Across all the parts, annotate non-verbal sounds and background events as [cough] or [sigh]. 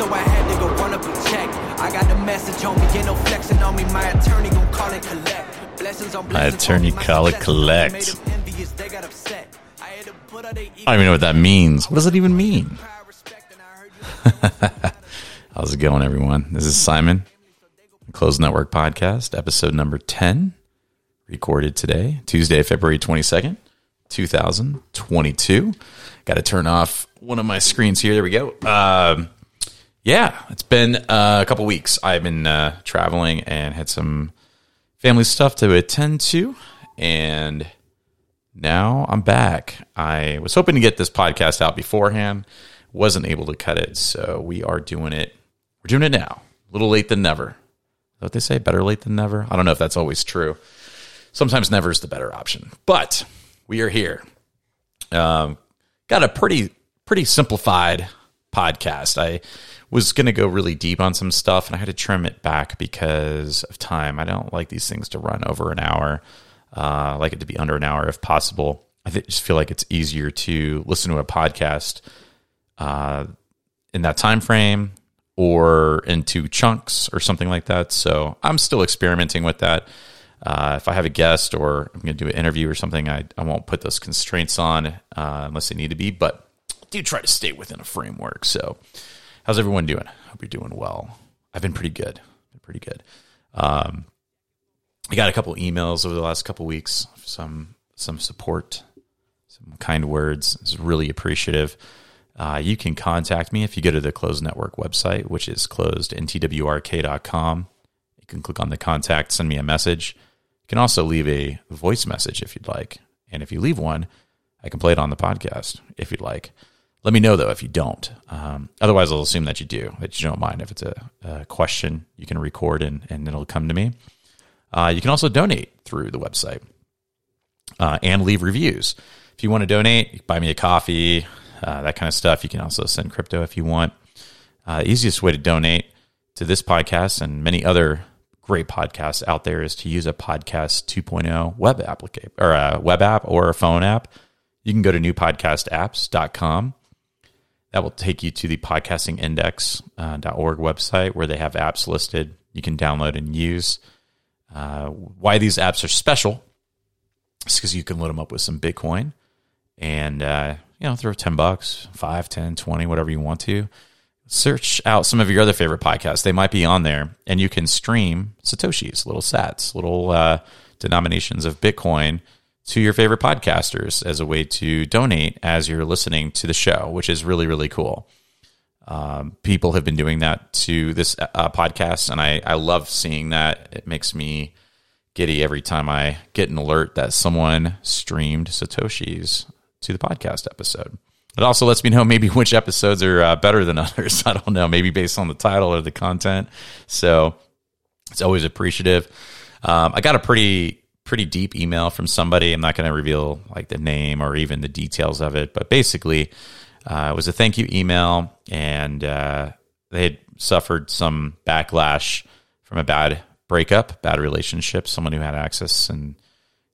so I had to go run up and check. I got the message on me, get no flexing on me. My attorney gon' call it collect. Blessings on My attorney on me. My call it collect. made them envious, they got upset. I had to put out they I don't even know what that means. What does it even mean? respect, and I heard you [laughs] How's it going, everyone? This is Simon, Closed Network Podcast, episode number 10, recorded today, Tuesday, February 22nd, 2022. Got to turn off one of my screens here. There we go. Um, yeah, it's been uh, a couple weeks. I've been uh, traveling and had some family stuff to attend to, and now I'm back. I was hoping to get this podcast out beforehand, wasn't able to cut it, so we are doing it. We're doing it now. A little late than never. What they say? Better late than never. I don't know if that's always true. Sometimes never is the better option, but we are here. Um, got a pretty pretty simplified podcast. I was going to go really deep on some stuff, and I had to trim it back because of time. I don't like these things to run over an hour. Uh, I like it to be under an hour if possible. I think, just feel like it's easier to listen to a podcast uh, in that time frame or into chunks or something like that. So I'm still experimenting with that. Uh, if I have a guest or I'm going to do an interview or something, I, I won't put those constraints on uh, unless they need to be, but I do try to stay within a framework. So, how's everyone doing? Hope you're doing well. I've been pretty good. Been pretty good. Um, I got a couple emails over the last couple weeks, some some support, some kind words. It's really appreciative. Uh, you can contact me if you go to the Closed Network website, which is closedntwrk.com. You can click on the contact, send me a message. You can also leave a voice message if you'd like. And if you leave one, I can play it on the podcast if you'd like. Let me know though if you don't. Um, otherwise, I'll assume that you do, that you don't mind. If it's a, a question, you can record and, and it'll come to me. Uh, you can also donate through the website uh, and leave reviews. If you want to donate, buy me a coffee, uh, that kind of stuff. You can also send crypto if you want. Uh, the easiest way to donate to this podcast and many other great podcasts out there is to use a podcast 2.0 web application or a web app or a phone app. You can go to newpodcastapps.com. That will take you to the podcastingindex.org website where they have apps listed you can download and use. Uh, why these apps are special is because you can load them up with some Bitcoin and, uh, you know, throw 10 bucks, 5, 10, 20, whatever you want to. Search out some of your other favorite podcasts. They might be on there and you can stream Satoshis, little sats, little uh, denominations of Bitcoin to your favorite podcasters as a way to donate as you're listening to the show, which is really, really cool. Um, people have been doing that to this uh, podcast, and I, I love seeing that. It makes me giddy every time I get an alert that someone streamed Satoshis to the podcast episode. It also lets me know maybe which episodes are uh, better than [laughs] others. I don't know, maybe based on the title or the content. So it's always appreciative. Um, I got a pretty pretty deep email from somebody. I'm not going to reveal like the name or even the details of it, but basically, uh, it was a thank you email, and uh, they had suffered some backlash from a bad breakup, bad relationship. Someone who had access and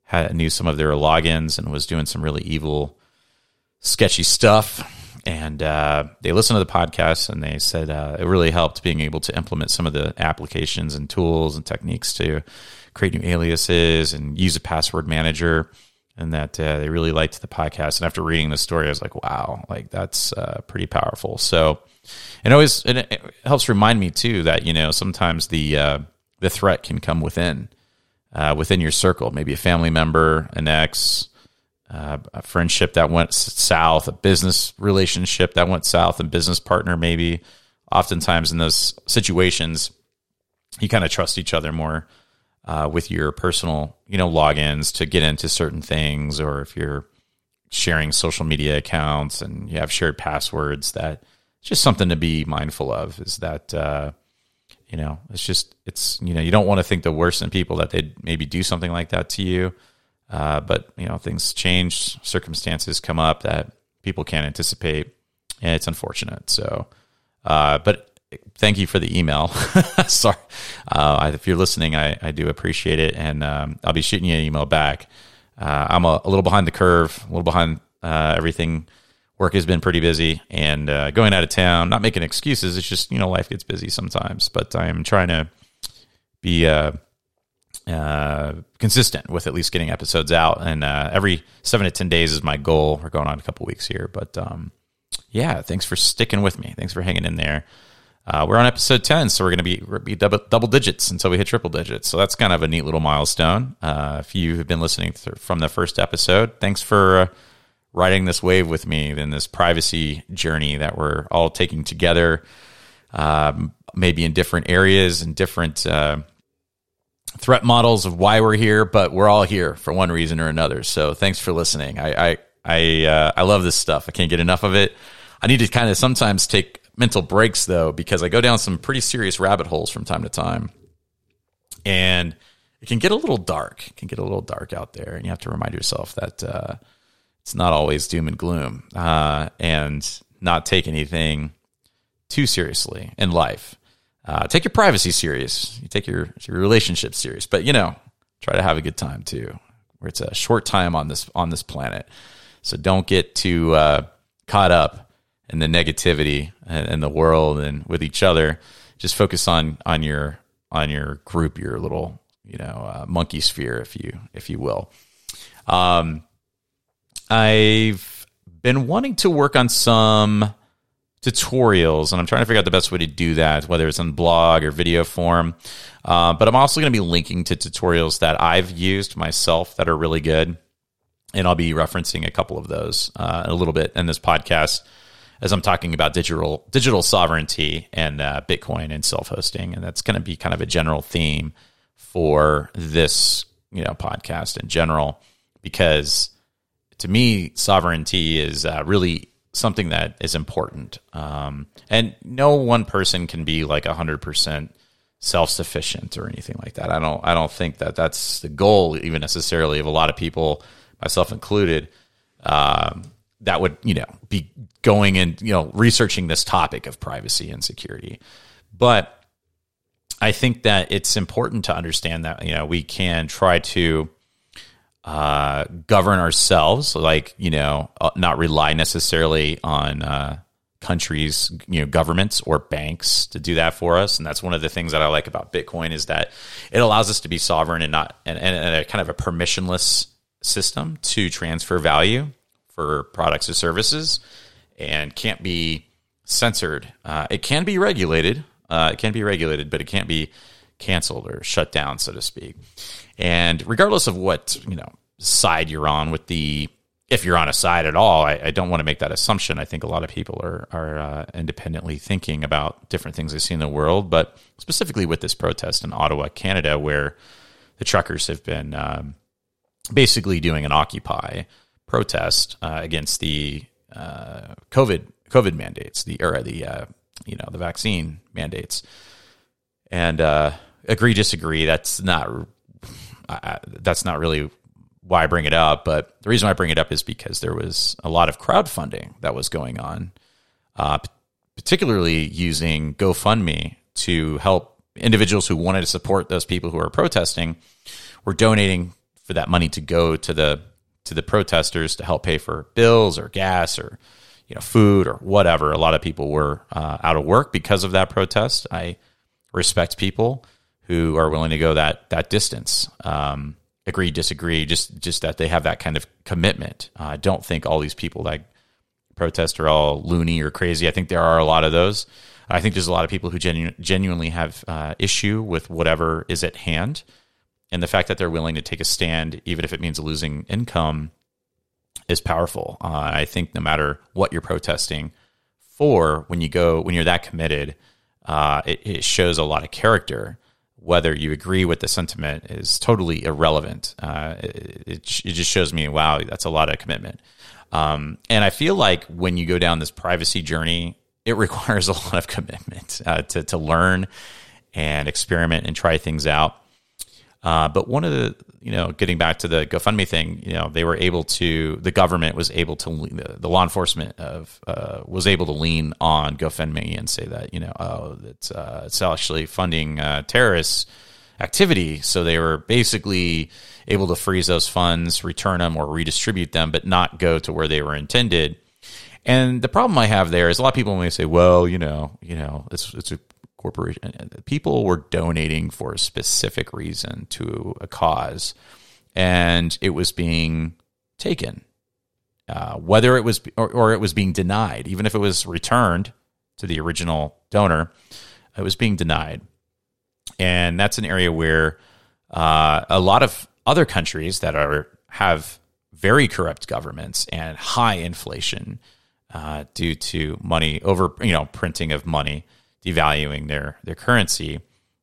had, knew some of their logins and was doing some really evil, sketchy stuff. And uh, they listened to the podcast and they said uh, it really helped being able to implement some of the applications and tools and techniques to create new aliases and use a password manager and that uh, they really liked the podcast. And after reading the story, I was like, wow, like that's uh, pretty powerful. So, and always and it helps remind me too that you know sometimes the uh, the threat can come within uh, within your circle, maybe a family member, an ex. Uh, a friendship that went south, a business relationship that went south, a business partner, maybe. Oftentimes in those situations, you kind of trust each other more uh, with your personal, you know, logins to get into certain things, or if you're sharing social media accounts and you have shared passwords, that just something to be mindful of. Is that uh, you know, it's just it's you know, you don't want to think the worst in people that they'd maybe do something like that to you, uh, but you know, things change, circumstances come up that people can't anticipate, and it's unfortunate. So, uh, but thank you for the email. [laughs] Sorry. Uh, if you're listening, I, I do appreciate it. And um, I'll be shooting you an email back. Uh, I'm a, a, little behind the curve, a little behind uh, everything work has been pretty busy and uh, going out of town. Not making excuses. It's just you know life gets busy sometimes. But I'm trying to be uh, uh, consistent with at least getting episodes out. And every seven to ten days is my goal. We're going on a couple weeks here, but um, yeah, thanks for sticking with me. Thanks for hanging in there. Uh, we're on episode 10, so we're going to be, be double, double, digits until we hit triple digits. So that's kind of a neat little milestone. Uh, if you have been listening th- from the first episode, thanks for uh, riding this wave with me in this privacy journey that we're all taking together, um, maybe in different areas and different uh, threat models of why we're here, but we're all here for one reason or another. So thanks for listening. I I I, uh, I love this stuff. I can't get enough of it. I need to kind of sometimes take mental breaks though, because I go down some pretty serious rabbit holes from time to time. And it can get a little dark. It can get a little dark out there. And you have to remind yourself that uh, it's not always doom and gloom uh, and not take anything too seriously in life. Uh, take your privacy serious. You take your, your relationship serious, but you know, try to have a good time too. Where it's a short time on this on this planet, so don't get too uh, caught up and the negativity in the world and with each other. Just focus on on your on your group, your little you know uh, monkey sphere, if you if you will. Um, I've been wanting to work on some tutorials, and I'm trying to figure out the best way to do that, whether it's on blog or video form. Uh, but I'm also going to be linking to tutorials that I've used myself that are really good, and I'll be referencing a couple of those uh, a little bit in this podcast as I'm talking about digital digital sovereignty and uh, Bitcoin and self hosting, and that's going to be kind of a general theme for this you know podcast in general, because to me sovereignty is uh, really something that is important, um, and no one person can be like hundred percent self sufficient or anything like that. I don't I don't think that that's the goal even necessarily of a lot of people, myself included. Um, that would you know be going and you know researching this topic of privacy and security. But i think that it's important to understand that you know we can try to uh, govern ourselves like you know uh, not rely necessarily on uh, countries you know governments or banks to do that for us. And that's one of the things that i like about bitcoin is that it allows us to be sovereign and not and, and a kind of a permissionless system to transfer value for products or services and can't be censored. Uh, it can be regulated. Uh, it can be regulated, but it can't be canceled or shut down, so to speak. And regardless of what you know side you're on, with the if you're on a side at all, I, I don't want to make that assumption. I think a lot of people are are uh, independently thinking about different things they see in the world, but specifically with this protest in Ottawa, Canada, where the truckers have been um, basically doing an occupy protest uh, against the uh, COVID COVID mandates, the or the uh, you know the vaccine mandates, and uh, agree disagree. That's not that's not really why I bring it up. But the reason I bring it up is because there was a lot of crowdfunding that was going on, uh, particularly using GoFundMe to help individuals who wanted to support those people who are protesting. Were donating for that money to go to the to the protesters to help pay for bills or gas or you know food or whatever. A lot of people were uh, out of work because of that protest. I respect people who are willing to go that that distance. Um, agree, disagree, just just that they have that kind of commitment. Uh, I don't think all these people that protest are all loony or crazy. I think there are a lot of those. I think there's a lot of people who genu- genuinely have uh, issue with whatever is at hand and the fact that they're willing to take a stand, even if it means losing income, is powerful. Uh, I think no matter what you're protesting for, when you go when you're that committed, uh, it, it, shows a lot of character. Whether you agree with the sentiment is totally irrelevant. Uh, it, it, it, just shows me, wow, that's a lot of commitment. Um, and I feel like when you go down this privacy journey, it [laughs] requires a lot of commitment uh, to to learn and experiment and try things out. Uh, but one of the, you know, getting back to the GoFundMe thing, you know, they were able to, the government was able to, the law enforcement of uh, was able to lean on GoFundMe and say that, you know, oh, it's uh, it's actually funding uh, terrorist activity. So they were basically able to freeze those funds, return them, or redistribute them, but not go to where they were intended. And the problem I have there is a lot of people may say, well, you know, you know, it's it's a corporation. People were donating for a specific reason to a cause, and it was being taken. Uh, whether it was or, or it was being denied, even if it was returned to the original donor, it was being denied. And that's an area where uh, a lot of other countries that are have very corrupt governments and high inflation uh, due to money over you know printing of money, devaluing their their currency,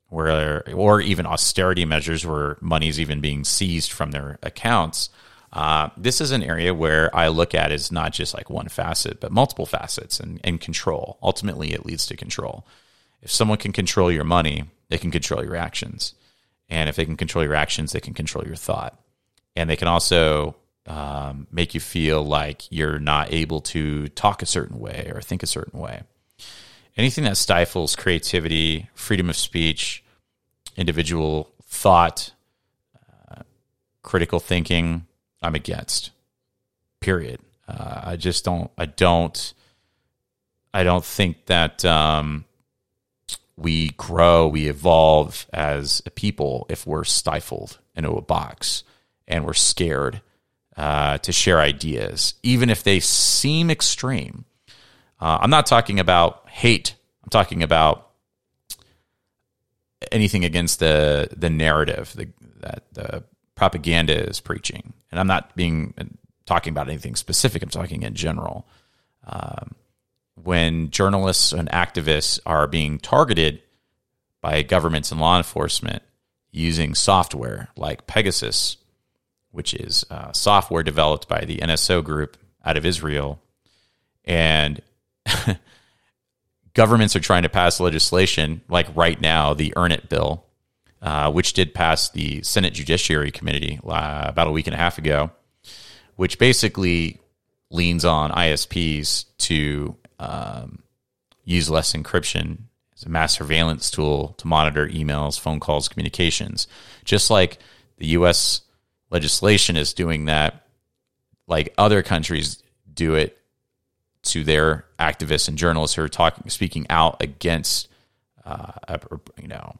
where or even austerity measures where money is even being seized from their accounts. Uh, this is an area where I look at as not just like one facet, but multiple facets and, and control. Ultimately, it leads to control. If someone can control your money, they can control your actions. And if they can control your actions, they can control your thought. And they can also um, make you feel like you're not able to talk a certain way or think a certain way. Anything that stifles creativity, freedom of speech, individual thought, uh, critical thinking, I'm against. Period. Uh, I just don't. I don't. I don't think that um, we grow, we evolve as a people if we're stifled into a box and we're scared uh, to share ideas, even if they seem extreme. Uh, I'm not talking about hate. I'm talking about anything against the the narrative the, that the propaganda is preaching. And I'm not being talking about anything specific. I'm talking in general. Um, when journalists and activists are being targeted by governments and law enforcement using software like Pegasus, which is uh, software developed by the NSO group out of Israel, and [laughs] governments are trying to pass legislation like right now, the Earn It bill, uh, which did pass the Senate Judiciary Committee uh, about a week and a half ago, which basically leans on ISPs to um, use less encryption as a mass surveillance tool to monitor emails, phone calls, communications. Just like the U.S. legislation is doing that, like other countries do it to their activists and journalists who are talking, speaking out against, uh, a, you know,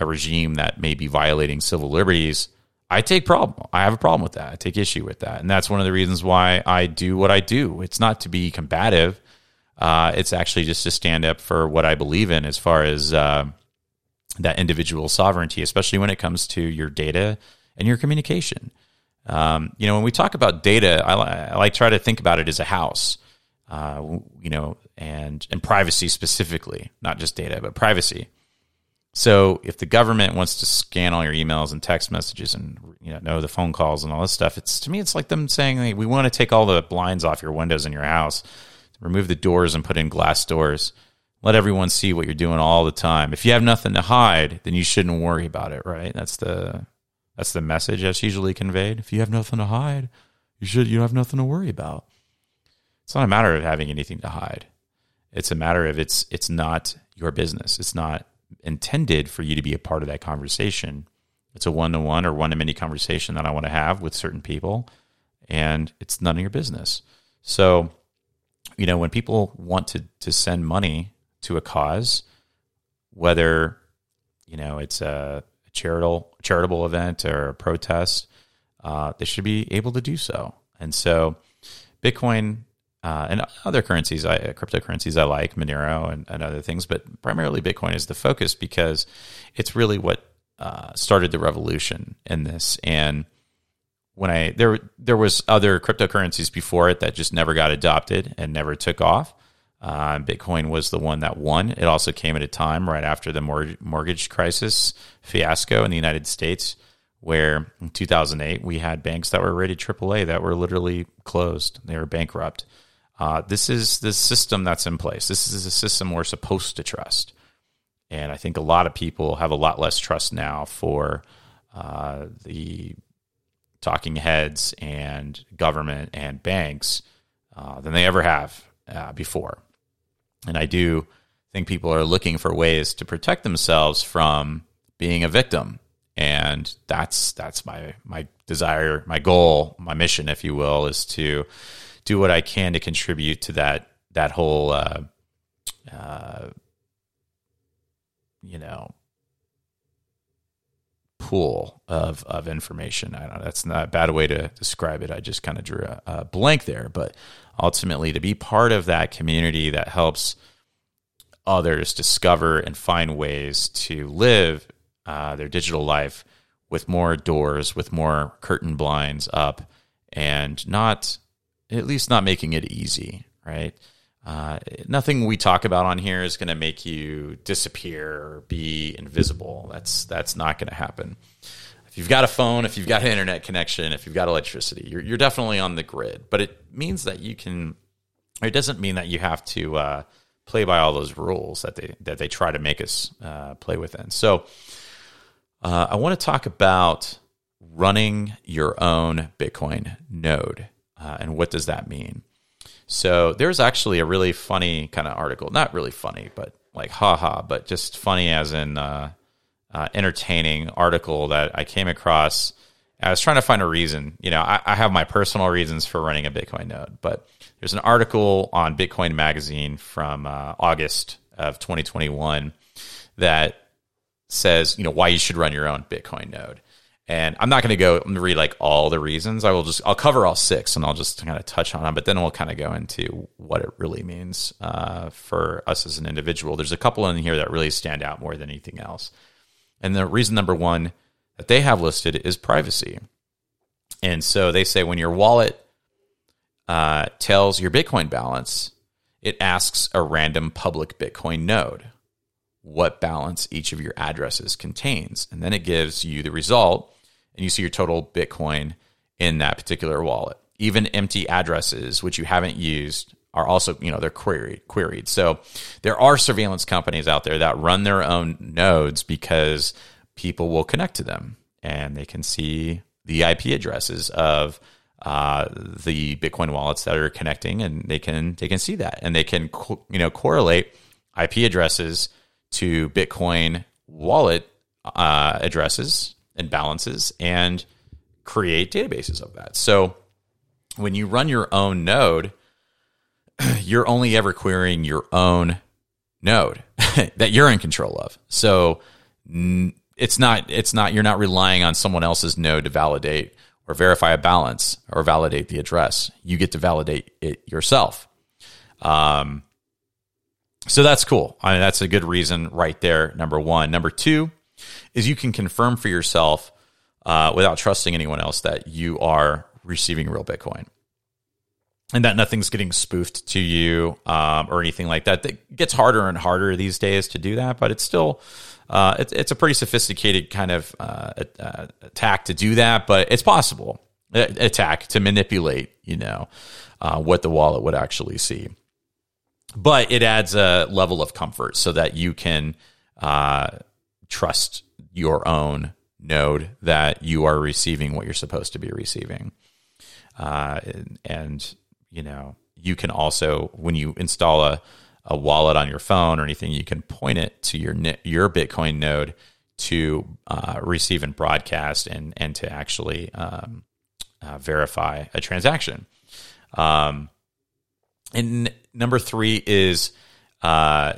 a regime that may be violating civil liberties. I take problem. I have a problem with that. I take issue with that, and that's one of the reasons why I do what I do. It's not to be combative. Uh, it's actually just to stand up for what I believe in as far as uh, that individual sovereignty, especially when it comes to your data and your communication. Um, you know, when we talk about data, I, I, like try to think about it as a house. Uh, you know, and and privacy specifically, not just data, but privacy. So if the government wants to scan all your emails and text messages and you know know the phone calls and all this stuff, it's to me it's like them saying hey, we want to take all the blinds off your windows in your house remove the doors and put in glass doors. Let everyone see what you're doing all the time. If you have nothing to hide, then you shouldn't worry about it, right? That's the that's the message that's usually conveyed. If you have nothing to hide, you should you have nothing to worry about. It's not a matter of having anything to hide. It's a matter of it's it's not your business. It's not intended for you to be a part of that conversation. It's a one to one or one to many conversation that I want to have with certain people, and it's none of your business. So you know, when people want to to send money to a cause, whether you know it's a charitable charitable event or a protest, uh, they should be able to do so. And so, Bitcoin uh, and other currencies, I, cryptocurrencies I like, Monero and, and, other things, but primarily Bitcoin is the focus because it's really what uh, started the revolution in this. And when I there there was other cryptocurrencies before it that just never got adopted and never took off. Uh, Bitcoin was the one that won. It also came at a time right after the mortgage crisis fiasco in the United States, where in 2008 we had banks that were rated AAA that were literally closed. They were bankrupt. Uh, this is the system that's in place. This is a system we're supposed to trust. And I think a lot of people have a lot less trust now for uh, the talking heads and government and banks uh, than they ever have uh, before. And I do think people are looking for ways to protect themselves from being a victim. And that's that's my my desire, my goal, my mission, if you will, is to do what I can to contribute to that that whole uh, uh, you know pool of of information. I don't know. That's not a bad way to describe it. I just kind of drew a, a blank there, but ultimately to be part of that community that helps others discover and find ways to live uh, their digital life with more doors, with more curtain blinds up, and not at least not making it easy, right? Uh, nothing we talk about on here is going to make you disappear or be invisible. That's that's not going to happen. If you've got a phone, if you've got an internet connection, if you've got electricity, you're you're definitely on the grid. But it means that you can. It doesn't mean that you have to uh, play by all those rules that they that they try to make us uh, play within. So, uh, I want to talk about running your own Bitcoin node uh, and what does that mean. So there's actually a really funny kind of article, not really funny, but like haha, but just funny as in uh, uh, entertaining article that I came across. I was trying to find a reason. You know, I, I, have my personal reasons for running a Bitcoin node, but there's an article on Bitcoin Magazine from uh, August of 2021 that says, you know, why you should run your own Bitcoin node. And I'm not going to go read like all the reasons. I will just I'll cover all six and I'll just kind of touch on them. But then we'll kind of go into what it really means uh, for us as an individual. There's a couple in here that really stand out more than anything else. And the reason number one that they have listed is privacy. And so they say when your wallet uh, tells your Bitcoin balance, it asks a random public Bitcoin node what balance each of your addresses contains. And then it gives you the result and you see your total Bitcoin in that particular wallet. Even empty addresses, which you haven't used, are also, you know, they're queried, queried. So there are surveillance companies out there that run their own nodes because people will connect to them and they can see the IP addresses of uh, the Bitcoin wallets that are connecting, and they can they can see that, and they can co- you know correlate IP addresses to Bitcoin wallet uh, addresses and balances and create databases of that. So when you run your own node, [clears throat] you're only ever querying your own node [laughs] that you're in control of. So it's not it's not you're not relying on someone else's node to validate or verify a balance or validate the address. You get to validate it yourself. Um, so that's cool. I mean, that's a good reason right there. Number one. Number two is you can confirm for yourself uh, without trusting anyone else that you are receiving real Bitcoin and that nothing's getting spoofed to you um, or anything like that. It gets harder and harder these days to do that, but it's still uh, it's, it's a pretty sophisticated kind of uh, attack to do that, but it's possible attack to manipulate, you know, uh, what the wallet would actually see. But it adds a level of comfort so that you can uh, trust your own node that you are receiving what you're supposed to be receiving. Uh, and, and, you know, you can also, when you install a, a wallet on your phone or anything, you can point it to your your Bitcoin node to uh, receive and broadcast and and to actually um, uh, verify a transaction. Um, and number three is uh,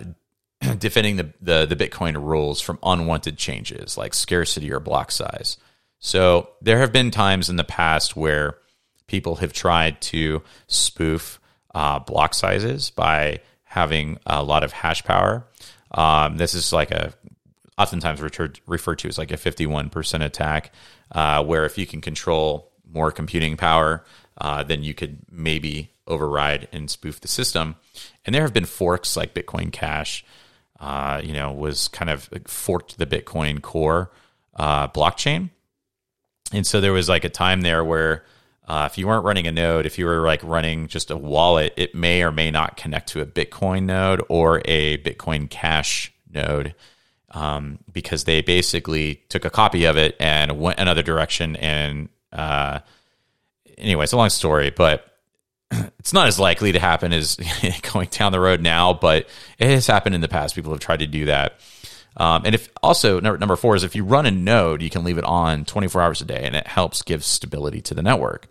[clears throat] defending the, the, the Bitcoin rules from unwanted changes like scarcity or block size. So there have been times in the past where people have tried to spoof uh, block sizes by having a lot of hash power. Um, this is like a oftentimes referred, referred to as like a 51% attack, uh, where if you can control more computing power, uh, then you could maybe override and spoof the system. And there have been forks like Bitcoin Cash, uh, you know, was kind of forked the Bitcoin core uh, blockchain. And so there was like a time there where uh, if you weren't running a node, if you were like running just a wallet, it may or may not connect to a Bitcoin node or a Bitcoin Cash node. Um, because they basically took a copy of it and went another direction. And uh, anyway, it's a long story, but it's not as likely to happen as [laughs] going down the road now, but it has happened in the past. People have tried to do that. Um, and if also number, number four is if you run a node, you can leave it on 24 hours a day, and it helps give stability to the network.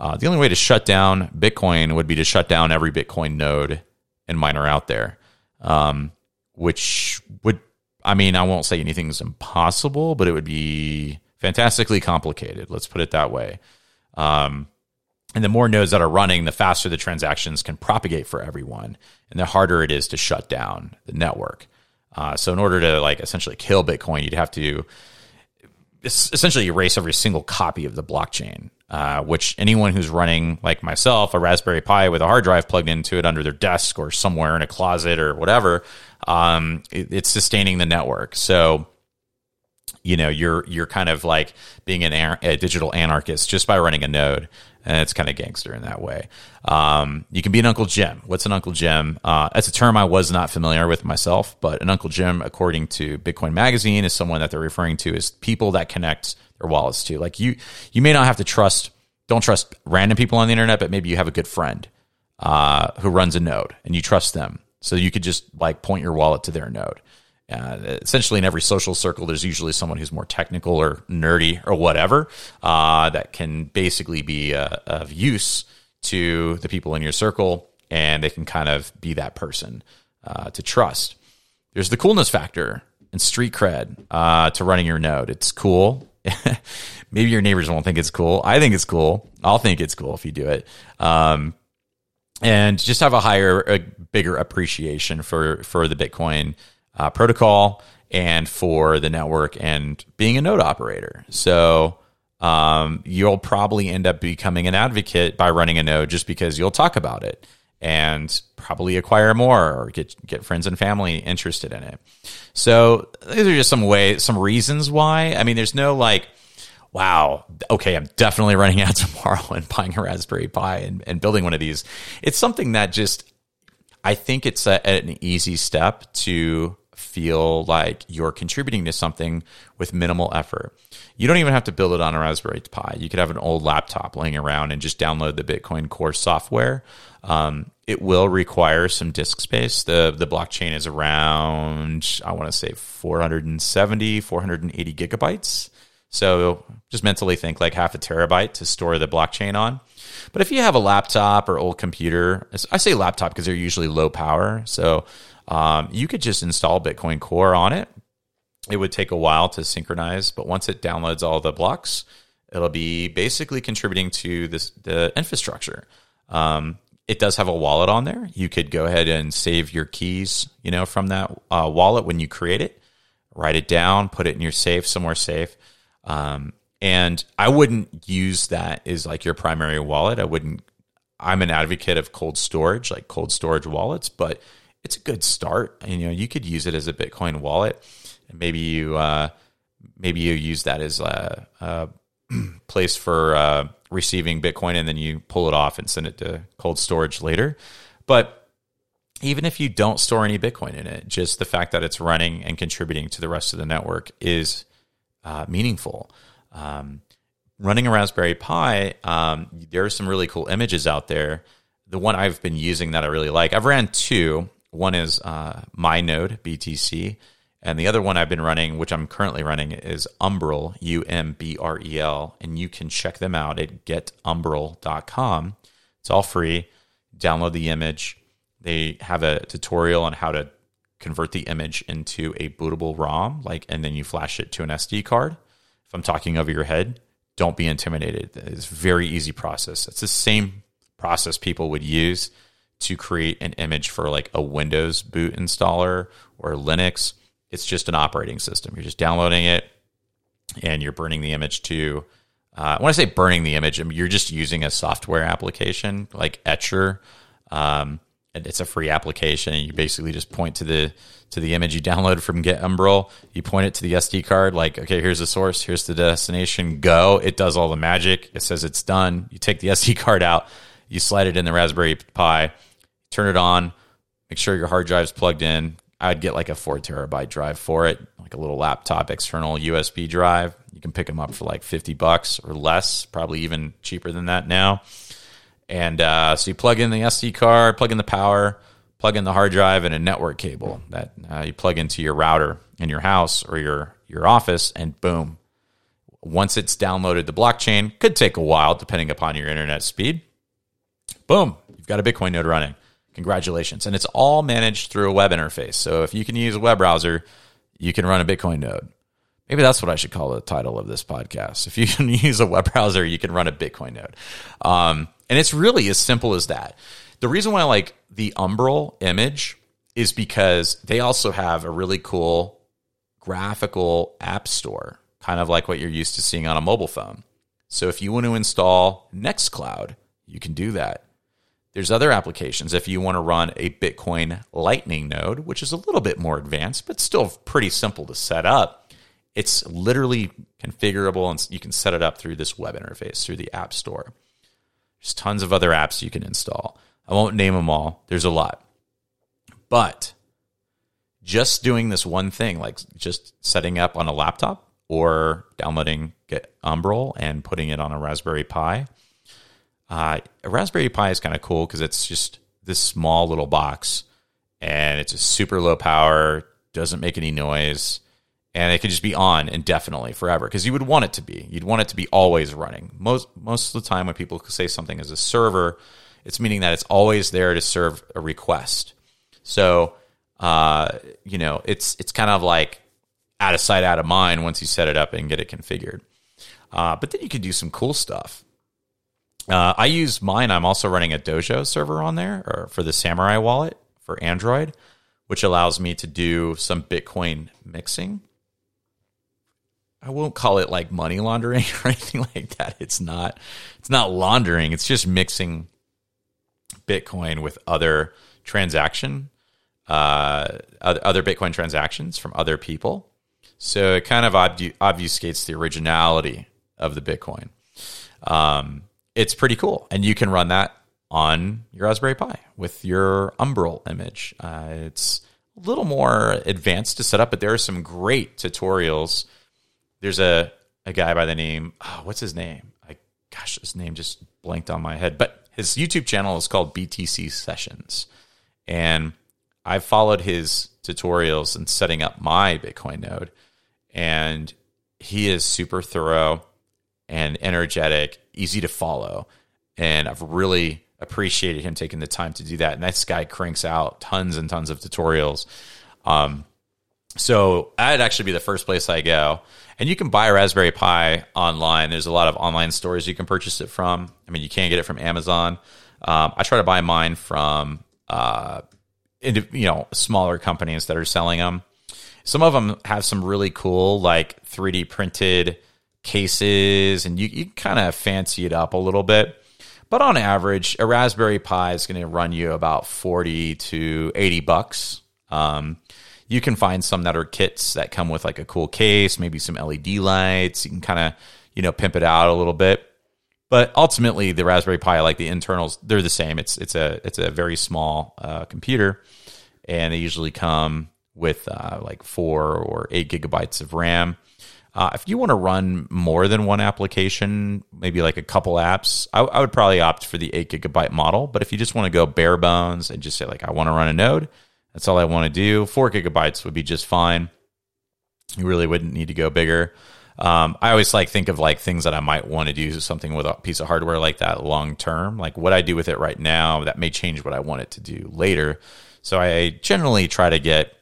Uh, the only way to shut down Bitcoin would be to shut down every Bitcoin node and miner out there, um, which would, I mean, I won't say anything's impossible, but it would be fantastically complicated. Let's put it that way. Um, and the more nodes that are running, the faster the transactions can propagate for everyone, and the harder it is to shut down the network. Uh, so, in order to like essentially kill Bitcoin, you'd have to essentially erase every single copy of the blockchain. Uh, which anyone who's running, like myself, a Raspberry Pi with a hard drive plugged into it under their desk or somewhere in a closet or whatever, um, it, it's sustaining the network. So you know you're you're kind of like being an a digital anarchist just by running a node and it's kind of gangster in that way. Um, you can be an uncle jim. What's an uncle jim? Uh, that's a term i was not familiar with myself but an uncle jim according to bitcoin magazine is someone that they're referring to as people that connect their wallets to. Like you you may not have to trust don't trust random people on the internet but maybe you have a good friend uh, who runs a node and you trust them. So you could just like point your wallet to their node uh, essentially, in every social circle, there's usually someone who's more technical or nerdy or whatever uh, that can basically be uh, of use to the people in your circle, and they can kind of be that person uh, to trust. There's the coolness factor and street cred uh, to running your node. It's cool. [laughs] Maybe your neighbors won't think it's cool. I think it's cool. I'll think it's cool if you do it. Um, and just have a higher, a bigger appreciation for for the Bitcoin uh, protocol and for the network and being a node operator. So um, you'll probably end up becoming an advocate by running a node just because you'll talk about it and probably acquire more or get get friends and family interested in it. So these are just some ways, some reasons why. I mean, there's no like, wow, okay, I'm definitely running out [laughs] tomorrow and buying a Raspberry Pi and, and building one of these. It's something that just I think it's a, an easy step to feel like you're contributing to something with minimal effort. You don't even have to build it on a Raspberry Pi. You could have an old laptop laying around and just download the Bitcoin Core software. Um, it will require some disk space. The the blockchain is around I want to say 470, 480 gigabytes. So just mentally think like half a terabyte to store the blockchain on. But if you have a laptop or old computer, I say laptop because they're usually low power. So um, you could just install Bitcoin Core on it. It would take a while to synchronize, but once it downloads all the blocks, it'll be basically contributing to this the infrastructure. Um, it does have a wallet on there. You could go ahead and save your keys, you know, from that uh, wallet when you create it. Write it down, put it in your safe somewhere safe. Um, and I wouldn't use that as like your primary wallet. I wouldn't. I'm an advocate of cold storage, like cold storage wallets, but it's a good start. And, you know, you could use it as a Bitcoin wallet, and maybe you uh, maybe you use that as a, a [clears throat] place for uh, receiving Bitcoin, and then you pull it off and send it to cold storage later. But even if you don't store any Bitcoin in it, just the fact that it's running and contributing to the rest of the network is uh, meaningful. Um, running a Raspberry Pi, um, there are some really cool images out there. The one I've been using that I really like, I've ran two. One is uh, MyNode BTC, and the other one I've been running, which I'm currently running, is Umbrel U M B R E L, and you can check them out at getumbrel.com. It's all free. Download the image. They have a tutorial on how to convert the image into a bootable ROM, like, and then you flash it to an SD card. If I'm talking over your head, don't be intimidated. It's a very easy process. It's the same process people would use to create an image for like a Windows boot installer or Linux. It's just an operating system. You're just downloading it and you're burning the image to. Uh, when I say burning the image, I mean, you're just using a software application like Etcher. Um, it's a free application. You basically just point to the to the image you downloaded from GetUmbrel. You point it to the SD card, like, okay, here's the source, here's the destination. Go. It does all the magic. It says it's done. You take the SD card out, you slide it in the Raspberry Pi, turn it on, make sure your hard drive's plugged in. I'd get like a four terabyte drive for it, like a little laptop external USB drive. You can pick them up for like 50 bucks or less, probably even cheaper than that now. And uh, so you plug in the SD card, plug in the power, plug in the hard drive, and a network cable that uh, you plug into your router in your house or your, your office, and boom. Once it's downloaded the blockchain, could take a while depending upon your internet speed. Boom, you've got a Bitcoin node running Congratulations. And it's all managed through a web interface. So if you can use a web browser, you can run a Bitcoin node. Maybe that's what I should call the title of this podcast. If you [laughs] can use a web browser, you can run a Bitcoin node. Um, and it's really as simple as that. The reason why I like the Umbrel image is because they also have a really cool graphical app store, kind of like what you're used to seeing on a mobile phone. So if you want to install Nextcloud, you can do that. There's other applications if you want to run a Bitcoin Lightning node, which is a little bit more advanced, but still pretty simple to set up. It's literally configurable and you can set it up through this web interface, through the App Store. There's tons of other apps you can install. I won't name them all, there's a lot. But just doing this one thing, like just setting up on a laptop or downloading Get Umbrel and putting it on a Raspberry Pi, uh, a Raspberry Pi is kind of cool because it's just this small little box and it's a super low power, doesn't make any noise, and it can just be on indefinitely forever because you would want it to be. You'd want it to be always running. Most most of the time when people say something as a server, it's meaning that it's always there to serve a request. So, uh, you know, it's it's kind of like out of sight, out of mind once you set it up and get it configured. Uh, but then you can do some cool stuff. Uh, I use mine. I'm also running a Dojo server on there or for the Samurai wallet for Android, which allows me to do some Bitcoin mixing. I won't call it like money laundering [laughs] or anything like that. It's not. It's not laundering. It's just mixing Bitcoin with other transaction, uh, other Bitcoin transactions from other people. So it kind of obfuscates the originality of the Bitcoin. Um, it's pretty cool. And you can run that on your Raspberry Pi with your Umbrel image. Uh, it's a little more advanced to set up, but there are some great tutorials. There's a, a guy by the name, oh, what's his name? I, gosh, his name just blanked on my head, but his YouTube channel is called BTC Sessions. And I've followed his tutorials in setting up my Bitcoin node, and he is super thorough and energetic, easy to follow. And I've really appreciated him taking the time to do that. And this guy cranks out tons and tons of tutorials. Um, so that'd actually be the first place I go. And you can buy Raspberry Pi online. There's a lot of online stores you can purchase it from. I mean, you can get it from Amazon. Um, I try to buy mine from, uh, you know, smaller companies that are selling them. Some of them have some really cool, like 3D printed cases and you, you kind of fancy it up a little bit. But on average, a Raspberry Pi is going to run you about 40 to 80 bucks. Um, you can find some that are kits that come with like a cool case, maybe some LED lights. You can kind of, you know, pimp it out a little bit. But ultimately, the Raspberry Pi, like the internals, they're the same. It's it's a it's a very small uh, computer, and they usually come with uh, like four or eight gigabytes of RAM. Uh, if you want to run more than one application, maybe like a couple apps, I, I, would probably opt for the eight gigabyte model. But if you just want to go bare bones and just say like I want to run a node, that's all I want to do. Four gigabytes would be just fine. You really wouldn't need to go bigger. Um, I always like think of like things that I might want to do something with a piece of hardware like that long term. Like what I do with it right now, that may change what I want it to do later. So I generally try to get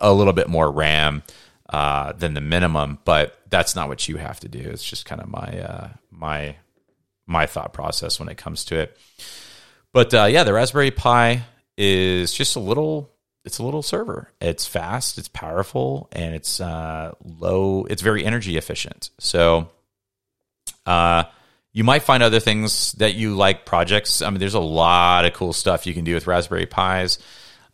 a little bit more RAM uh, than the minimum, but that's not what you have to do. It's just kind of my uh, my my thought process when it comes to it. But uh, yeah, the Raspberry Pi is just a little. It's a little server. It's fast. It's powerful, and it's uh, low. It's very energy efficient. So, uh, you might find other things that you like projects. I mean, there's a lot of cool stuff you can do with Raspberry Pis.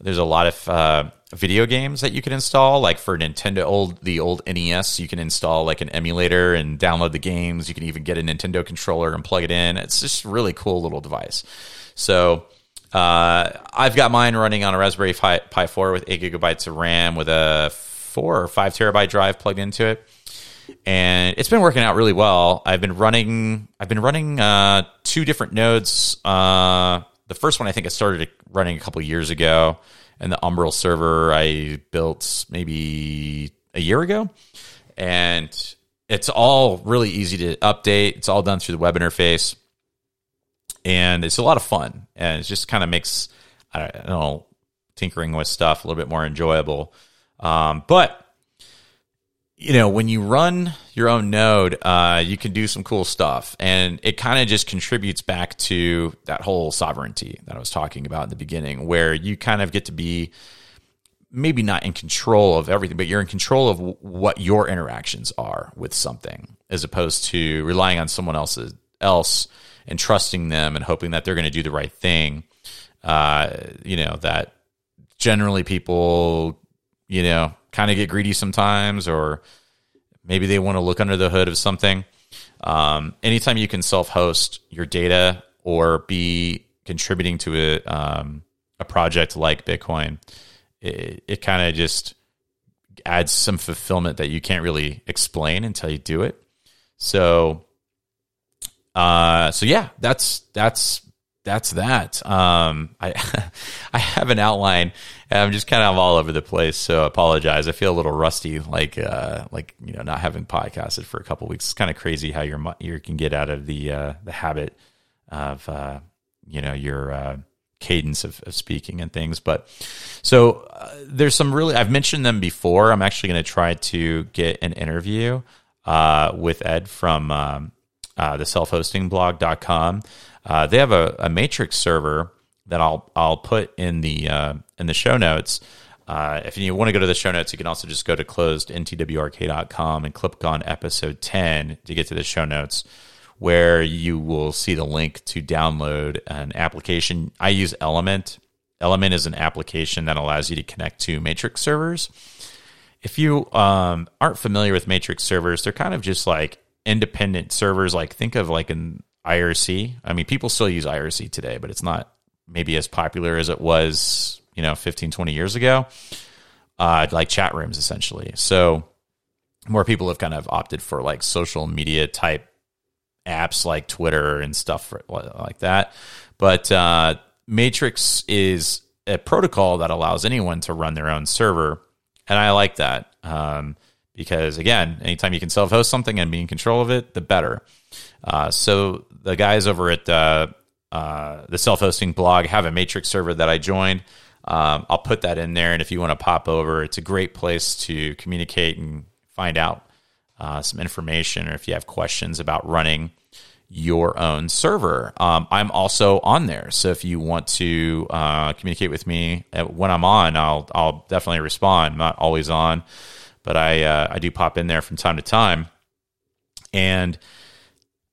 There's a lot of uh, video games that you can install. Like for Nintendo, old the old NES, you can install like an emulator and download the games. You can even get a Nintendo controller and plug it in. It's just a really cool little device. So uh, I've got mine running on a Raspberry Pi, Pi 4 with eight gigabytes of RAM with a four or five terabyte drive plugged into it. And it's been working out really well. I've been running. I've been running uh, two different nodes. Uh, the first one I think I started running a couple years ago, and the Umbrel server I built maybe a year ago, and it's all really easy to update. It's all done through the web interface, and it's a lot of fun, and it just kind of makes I don't know, tinkering with stuff a little bit more enjoyable. Um, but you know, when you run your own node, uh, you can do some cool stuff. And it kind of just contributes back to that whole sovereignty that I was talking about in the beginning, where you kind of get to be maybe not in control of everything, but you're in control of w- what your interactions are with something, as opposed to relying on someone else's else and trusting them and hoping that they're going to do the right thing. Uh, you know, that generally people, you know, kind of get greedy sometimes, or maybe they want to look under the hood of something. Um, anytime you can self host your data or be contributing to a, um, a project like Bitcoin, it, it kind of just adds some fulfillment that you can't really explain until you do it. So, uh, so yeah, that's that's that's that. Um, I [laughs] I have an outline. I'm just kind of all over the place, so I apologize. I feel a little rusty, like uh, like you know, not having podcasted for a couple weeks. It's kind of crazy how your you can get out of the uh, the habit of uh, you know your uh, cadence of, of, speaking and things. But so uh, there's some really I've mentioned them before. I'm actually going to try to get an interview uh, with Ed from um, the self-hostingblog.com. Uh, they have a, a, matrix server that I'll I'll put in the uh, in the show notes. Uh, if you want to go to the show notes, you can also just go to closedntwrk.com and click on episode 10 to get to the show notes where you will see the link to download an application. I use Element. Element is an application that allows you to connect to Matrix servers. If you um, aren't familiar with Matrix servers, they're kind of just like independent servers. Like think of like an IRC. I mean, people still use IRC today, but it's not maybe as popular as it was, you know, 15, 20 years ago. Uh, like chat rooms, essentially. So more people have kind of opted for like social media type apps like Twitter and stuff like that. But uh, Matrix is a protocol that allows anyone to run their own server. And I like that um, because, again, anytime you can self host something and be in control of it, the better. Uh, so the guys over at uh, uh, the self hosting blog have a Matrix server that I joined. Um, I'll put that in there. And if you want to pop over, it's a great place to communicate and find out uh, some information or if you have questions about running your own server. Um, I'm also on there, so if you want to uh, communicate with me uh, when I'm on, I'll I'll definitely respond. I'm not always on, but I uh, I do pop in there from time to time. And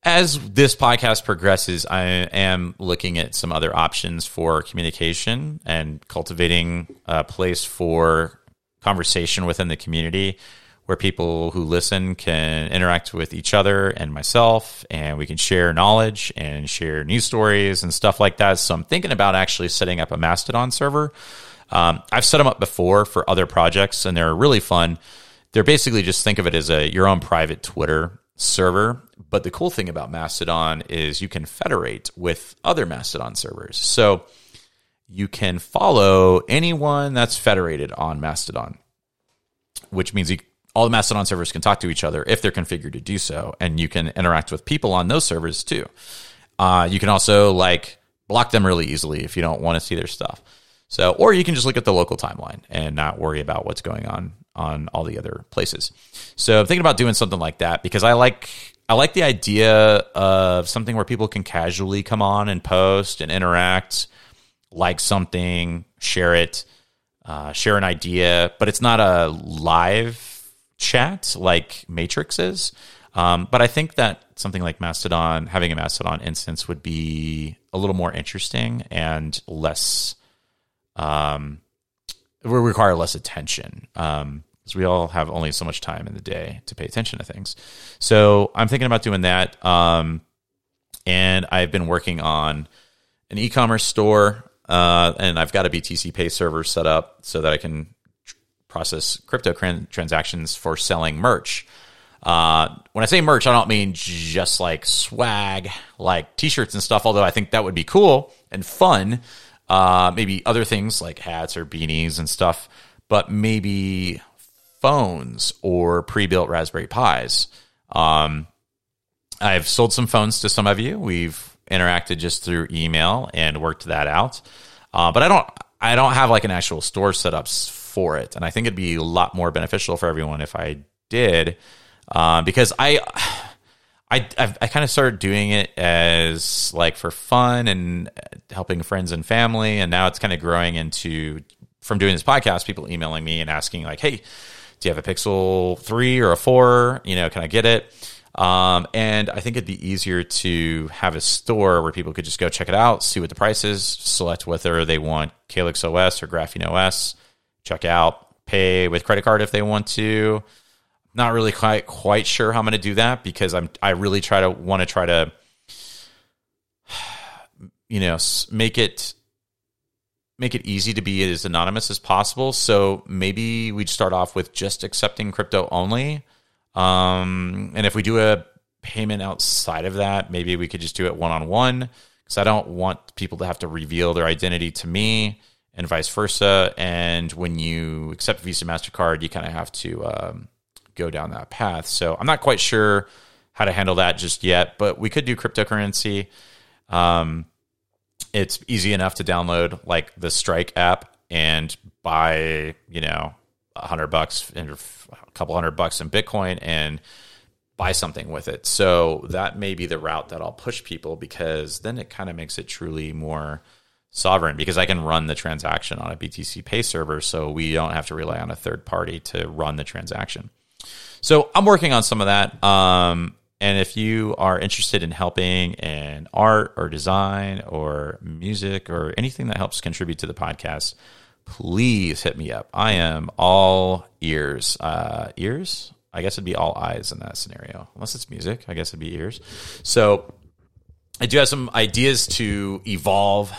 as this podcast progresses, I am looking at some other options for communication and cultivating a place for conversation within the community where people who listen can interact with each other and myself, and we can share knowledge and share news stories and stuff like that. So I'm thinking about actually setting up a Mastodon server. Um, I've set them up before for other projects, and they're really fun. They're basically just think of it as a your own private Twitter server. But the cool thing about Mastodon is you can federate with other Mastodon servers. So you can follow anyone that's federated on Mastodon, which means you all the Mastodon servers can talk to each other if they're configured to do so, and you can interact with people on those servers too. Uh, you can also like block them really easily if you don't want to see their stuff. So, or you can just look at the local timeline and not worry about what's going on on all the other places. So, I'm thinking about doing something like that because I like I like the idea of something where people can casually come on and post and interact, like something, share it, uh, share an idea, but it's not a live chat like Matrix is. Um, but I think that something like Mastodon, having a Mastodon instance would be a little more interesting and less, um, will require less attention. Um, because we all have only so much time in the day to pay attention to things. So I'm thinking about doing that. Um, and I've been working on an e-commerce store, uh, and I've got a BTC Pay server set up so that I can process crypto transactions for selling merch. Uh, when I say merch, I don't mean just like swag, like t-shirts and stuff. Although I think that would be cool and fun. Uh, maybe other things like hats or beanies and stuff, but maybe phones or pre-built Raspberry Pis. Um, I've sold some phones to some of you. We've interacted just through email and worked that out. uh, but I don't I don't have like an actual store set up for it, and I think it'd be a lot more beneficial for everyone if I did, uh, because I. I, I've, i kind of started doing it as like for fun and helping friends and family, and now it's kind of growing into from doing this podcast. People emailing me and asking like, "Hey, do you have a Pixel three or a four? You know, can I get it?" Um, and I think it'd be easier to have a store where people could just go check it out, see what the price is, select whether they want Calyx OS or Graphene OS, check out, pay with credit card if they want to. Not really quite quite sure how I'm going to do that because I'm I really try to want to try to you know make it make it easy to be as anonymous as possible. So maybe we'd start off with just accepting crypto only um, and if we do a payment outside of that, maybe we could just do it one on one because I don't want people to have to reveal their identity to me and vice versa. And when you accept Visa MasterCard, you kind of have to um, go down that path. So I'm not quite sure how to handle that just yet, but we could do cryptocurrency. Um, it's easy enough to download like the Strike app and buy, you know, a hundred bucks and a couple hundred bucks in Bitcoin and buy something with it. So that may be the route that I'll push people because then it kind of makes it truly more sovereign because I can run the transaction on a BTC Pay server, so we don't have to rely on a third party to run the transaction. So I'm working on some of that. Um, and if you are interested in helping in art or design or music or anything that helps contribute to the podcast, please hit me up. I am all ears. Uh, ears? I guess it'd be all eyes in that scenario. Unless it's music, I guess it'd be ears. So I do have some ideas to evolve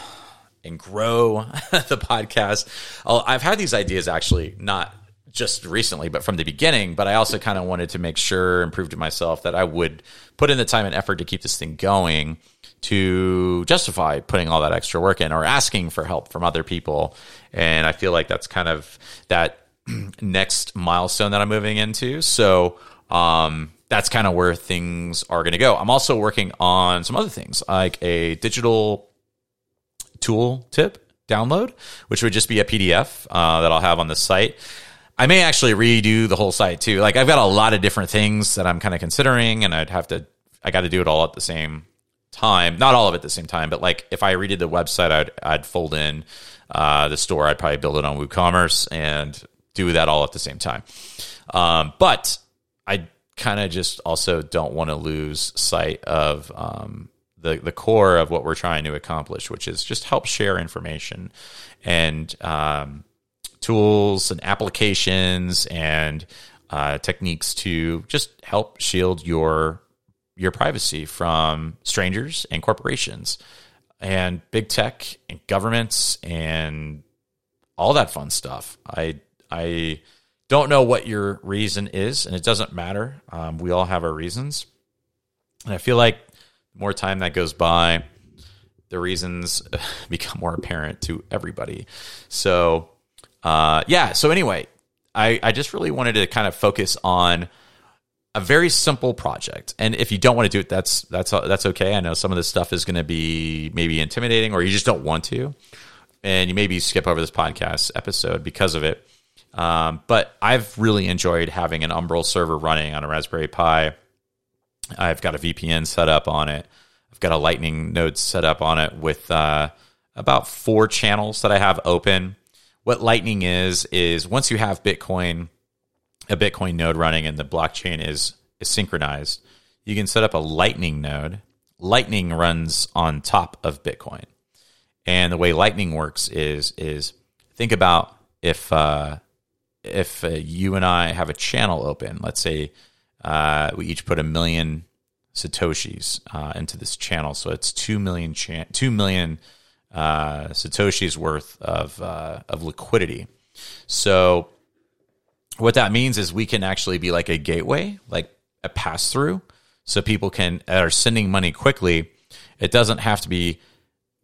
and grow [laughs] the podcast. I've had these ideas actually not just recently, but from the beginning. But I also kind of wanted to make sure and prove to myself that I would put in the time and effort to keep this thing going to justify putting all that extra work in or asking for help from other people. And I feel like that's kind of that [clears throat] next milestone that I'm moving into. So, um, that's kind of where things are going to go. I'm also working on some other things like a digital tool tip download, which would just be a PDF uh, that I'll have on the site. I may actually redo the whole site too. Like I've got a lot of different things that I'm kind of considering, and I'd have to. I got to do it all at the same time. Not all of it at the same time, but like if I redid the website, I'd I'd fold in uh, the store. I'd probably build it on WooCommerce and do that all at the same time. Um, but I kind of just also don't want to lose sight of um, the the core of what we're trying to accomplish, which is just help share information and um, tools and applications and uh, techniques to just help shield your your privacy from strangers and corporations and big tech and governments and all that fun stuff. I I don't know what your reason is, and it doesn't matter. Um, we all have our reasons, and I feel like more time that goes by, the reasons [laughs] become more apparent to everybody. So uh, yeah. So anyway, I, I just really wanted to kind of focus on a very simple project. And if you don't want to do it, that's that's that's okay. I know some of this stuff is going to be maybe intimidating, or you just don't want to, and you maybe skip over this podcast episode because of it. Um, but I've really enjoyed having an Umbrel server running on a Raspberry Pi. I've got a VPN set up on it. I've got a Lightning node set up on it with uh, about four channels that I have open what Lightning is is once you have Bitcoin, a Bitcoin node running and the blockchain is, is synchronized, you can set up a Lightning node. Lightning runs on top of Bitcoin, and the way Lightning works is is think about if uh, if uh, you and I have a channel open, let's say uh, we each put a million satoshis uh, into this channel, so it's two million cha- two million uh, Satoshi's worth of uh, of liquidity. So what that means is we can actually be like a gateway, like a pass through, so people can are sending money quickly. It doesn't have to be,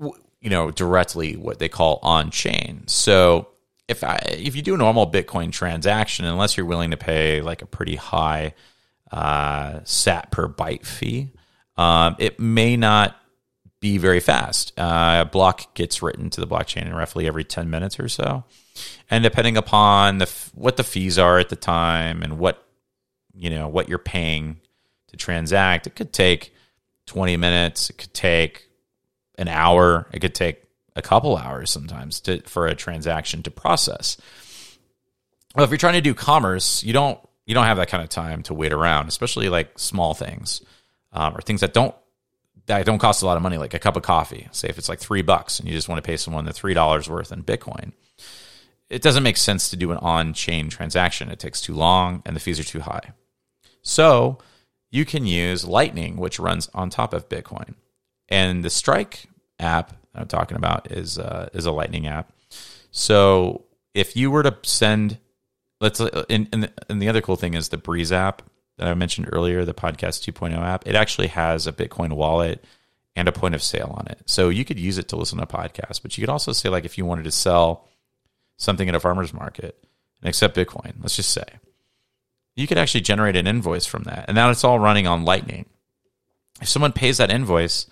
you know, directly what they call on chain. So if I if you do a normal Bitcoin transaction, unless you're willing to pay like a pretty high uh, sat per byte fee, um, it may not be very fast. Uh, a block gets written to the blockchain in roughly every 10 minutes or so. And depending upon the what the fees are at the time and what you know what you're paying to transact, it could take 20 minutes, it could take an hour, it could take a couple hours sometimes to, for a transaction to process. Well, if you're trying to do commerce, you don't you don't have that kind of time to wait around, especially like small things um, or things that don't that don't cost a lot of money, like a cup of coffee. Say if it's like three bucks and you just want to pay someone the three dollars worth in Bitcoin, it doesn't make sense to do an on-chain transaction. It takes too long and the fees are too high. So you can use Lightning, which runs on top of Bitcoin, and the Strike app I'm talking about is uh, is a Lightning app. So if you were to send, let's and, and, and the other cool thing is the Breeze app that I mentioned earlier, the podcast 2.0 app. It actually has a Bitcoin wallet and a point of sale on it. So you could use it to listen to podcasts, but you could also say like if you wanted to sell something at a farmer's market and accept Bitcoin, let's just say, you could actually generate an invoice from that. And now it's all running on Lightning. If someone pays that invoice,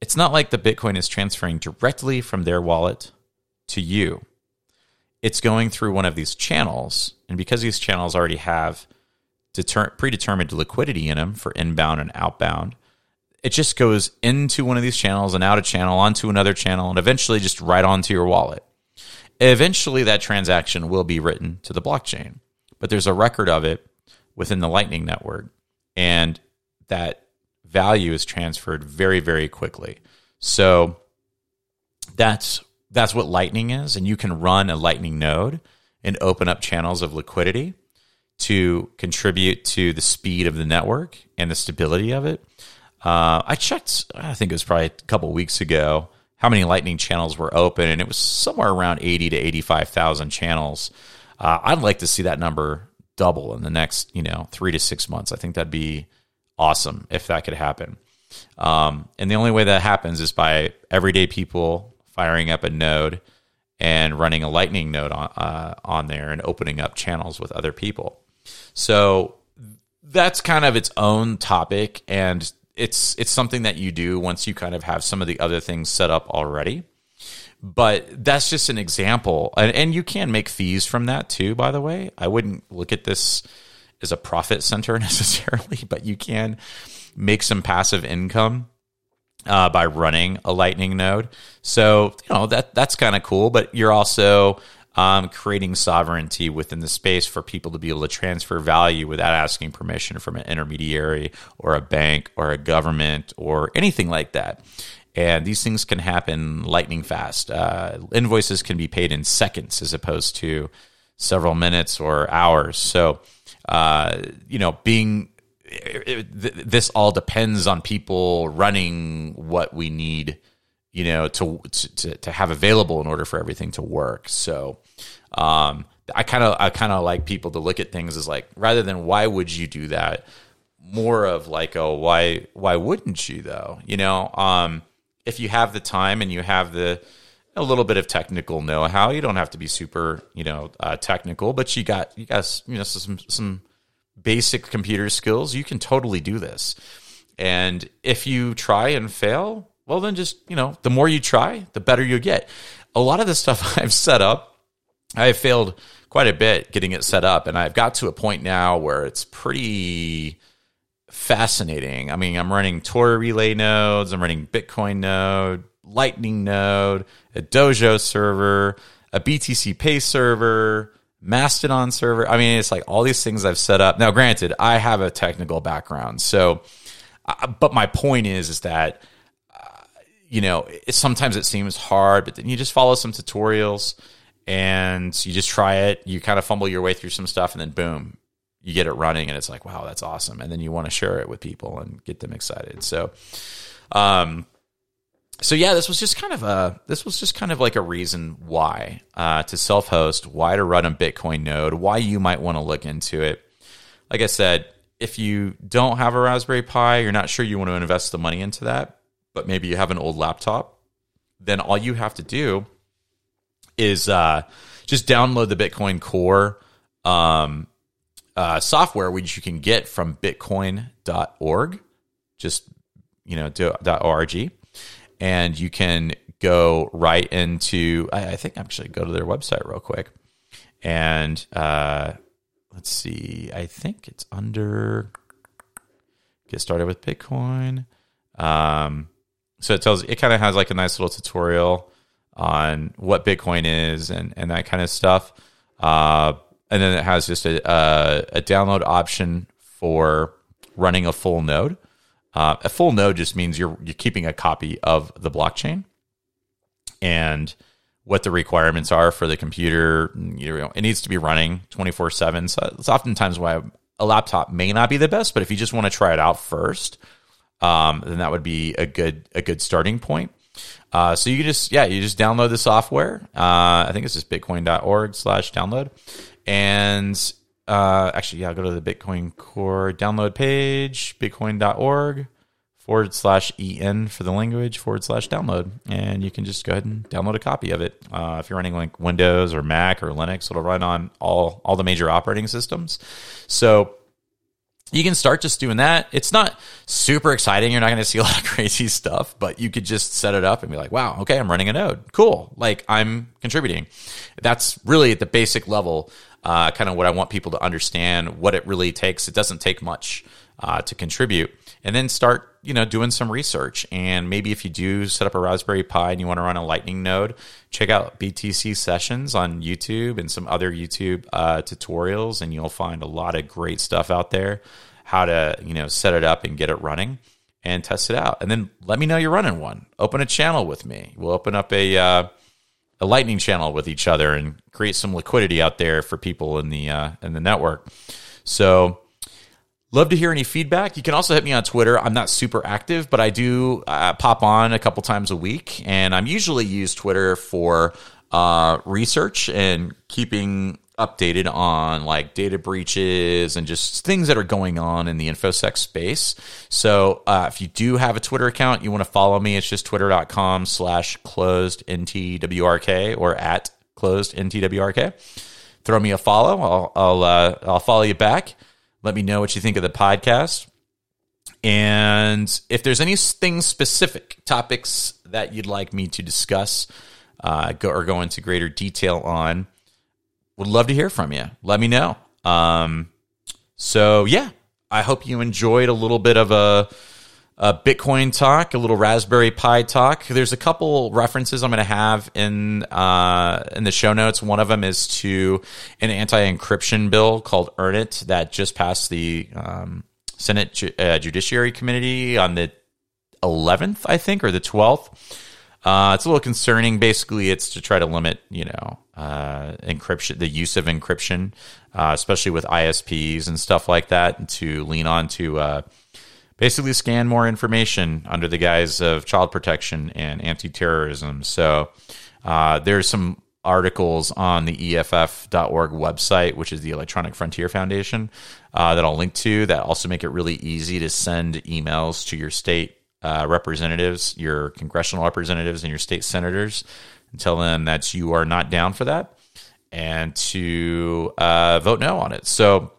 it's not like the Bitcoin is transferring directly from their wallet to you. It's going through one of these channels. And because these channels already have deter- predetermined liquidity in them for inbound and outbound, it just goes into one of these channels and out a channel, onto another channel, and eventually just right onto your wallet. Eventually, that transaction will be written to the blockchain, but there's a record of it within the Lightning Network. And that value is transferred very, very quickly. So that's that's what Lightning is, and you can run a Lightning node and open up channels of liquidity to contribute to the speed of the network and the stability of it. Uh, I checked, I think it was probably a couple weeks ago, how many Lightning channels were open, and it was somewhere around eighty to eighty-five thousand channels. Uh, I'd like to see that number double in the next, you know, three to six months. I think that'd be awesome if that could happen. Um, and the only way that happens is by everyday people firing up a node and running a Lightning node on uh, on there and opening up channels with other people. So that's kind of its own topic, and it's it's something that you do once you kind of have some of the other things set up already. But that's just an example, and, and you can make fees from that too. By the way, I wouldn't look at this as a profit center [laughs] necessarily, but you can make some passive income uh, by running a Lightning node. So you know that that's kind of cool. But you're also um, creating sovereignty within the space for people to be able to transfer value without asking permission from an intermediary or a bank or a government or anything like that. And these things can happen lightning fast. Uh, invoices can be paid in seconds as opposed to several minutes or hours. So, uh, you know, being it, this all depends on people running what we need, you know, to to to have available in order for everything to work. So, um, I kind of I kind of like people to look at things as like rather than why would you do that, more of like oh why why wouldn't you though, you know, um if you have the time and you have the a little bit of technical know-how, you don't have to be super, you know, uh, technical, but you got you got you know some some basic computer skills. You can totally do this. And if you try and fail, well then just, you know, the more you try, the better you get. A lot of the stuff [laughs] I've set up, I have failed quite a bit getting it set up and I've got to a point now where it's pretty fascinating. I mean, I'm running Tor relay nodes, I'm running Bitcoin node, Lightning node, a Dojo server, a BTC Pay server, Mastodon server. I mean, it's like all these things I've set up. Now, granted, I have a technical background, so, uh, but my point is, is that you know, it, sometimes it seems hard, but then you just follow some tutorials and you just try it. You kind of fumble your way through some stuff, and then boom, you get it running and it's like wow that's awesome. And then you want to share it with people and get them excited. So um so yeah this was just kind of a this was just kind of like a reason why uh, to self-host why to run a bitcoin node why you might want to look into it. Like i said if you don't have a raspberry pi you're not sure you want to invest the money into that but maybe you have an old laptop then all you have to do is uh, just download the bitcoin core um, uh, software which you can get from bitcoin.org, just, you know, .org. and you can go right into. I, I think actually go to their website real quick, and uh, let's see. I think it's under get started with Bitcoin. Um, so it tells it kind of has like a nice little tutorial on what Bitcoin is and and that kind of stuff. Uh, and then it has just a, a, a download option for running a full node. Uh, a full node just means you're you're keeping a copy of the blockchain and what the requirements are for the computer. You know, it needs to be running 24 7. So it's oftentimes why a laptop may not be the best, but if you just want to try it out first, um, then that would be a good a good starting point. Uh, so you just yeah you just download the software. Uh, I think it's just bitcoin.org slash download, and uh, actually yeah go to the Bitcoin Core download page bitcoin.org forward slash en for the language forward slash download and you can just go ahead and download a copy of it uh, if you're running like windows or mac or linux it'll run on all all the major operating systems so you can start just doing that. It's not super exciting. You're not going to see a lot of [laughs] crazy stuff but you could just set it up and be like wow okay i'm running a node. Cool. Like i'm contributing. That's really at the basic level uh, kind of what i want people to understand what it really takes. It doesn't take much uh, to contribute. And then start you know doing some research. And maybe if you do set up a raspberry pi and you want to run a lightning node check out btc sessions on youtube and some other youtube uh, tutorials and you'll find a lot of great stuff out there how to you know set it up and get it running and test it out. And then let me know you're running one. Open a channel with me. We'll open up a uh, lightning channel with each other and create some liquidity out there for people in the uh, in the network so Love to hear any feedback. You can also hit me on Twitter. I'm not super active, but I do uh, pop on a couple times a week, and I'm usually use Twitter for uh, research and keeping updated on like data breaches and just things that are going on in the infosec space. So uh, if you do have a Twitter account, you want to follow me, it's just twitter.com slash closed NTWRK or at closed NTWRK. Throw me a follow. I'll, I'll, uh, I'll follow you back. Let me know what you think of the podcast. And if there's anything specific topics that you'd like me to discuss uh, go, or go into greater detail on, would love to hear from you. Let me know. Um, so, yeah, I hope you enjoyed a little bit of a a Bitcoin talk, a little Raspberry Pi talk. There's a couple references I'm going to have in uh, in the show notes. One of them is to an anti-encryption bill called Earn It that just passed the um, Senate Ju- uh, Judiciary Committee on the 11th, I think, or the 12th. Uh, it's a little concerning. Basically, it's to try to limit, you know, uh, encryption, the use of encryption, uh, especially with ISPs and stuff like that, to lean on to uh, basically scan more information under the guise of child protection and anti-terrorism. So uh, there's some articles on the EFF.org website, which is the Electronic Frontier Foundation, uh, that I'll link to. That also make it really easy to send emails to your state uh, representatives, your congressional representatives, and your state senators, and tell them that you are not down for that, and to uh, vote no on it. So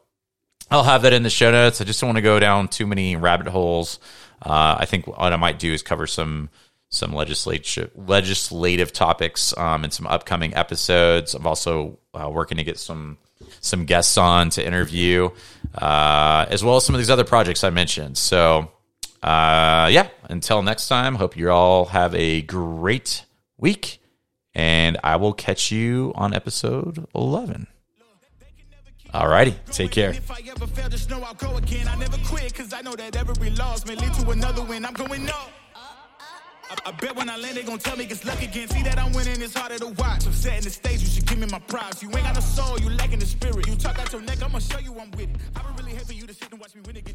I'll have that in the show notes. I just don't want to go down too many rabbit holes. Uh, I think what I might do is cover some some legislative legislative topics um, in some upcoming episodes. I'm also uh, working to get some some guests on to interview, uh, as well as some of these other projects I mentioned. So, uh, yeah. Until next time, hope you all have a great week, and I will catch you on episode eleven. Alrighty, take care. If I ever fail, just know I'll go again. I never quit, cause I know that every loss may lead to another win. I'm going up. I, I, bet when I land, they gon' tell me it's luck again. See that I'm winning, it's harder to watch. I'm setting the stage, you should give me my props. You ain't got no soul, you lacking the spirit. You talk out your neck, I'ma show you I'm with it. I would really hate you to sit and watch me win again.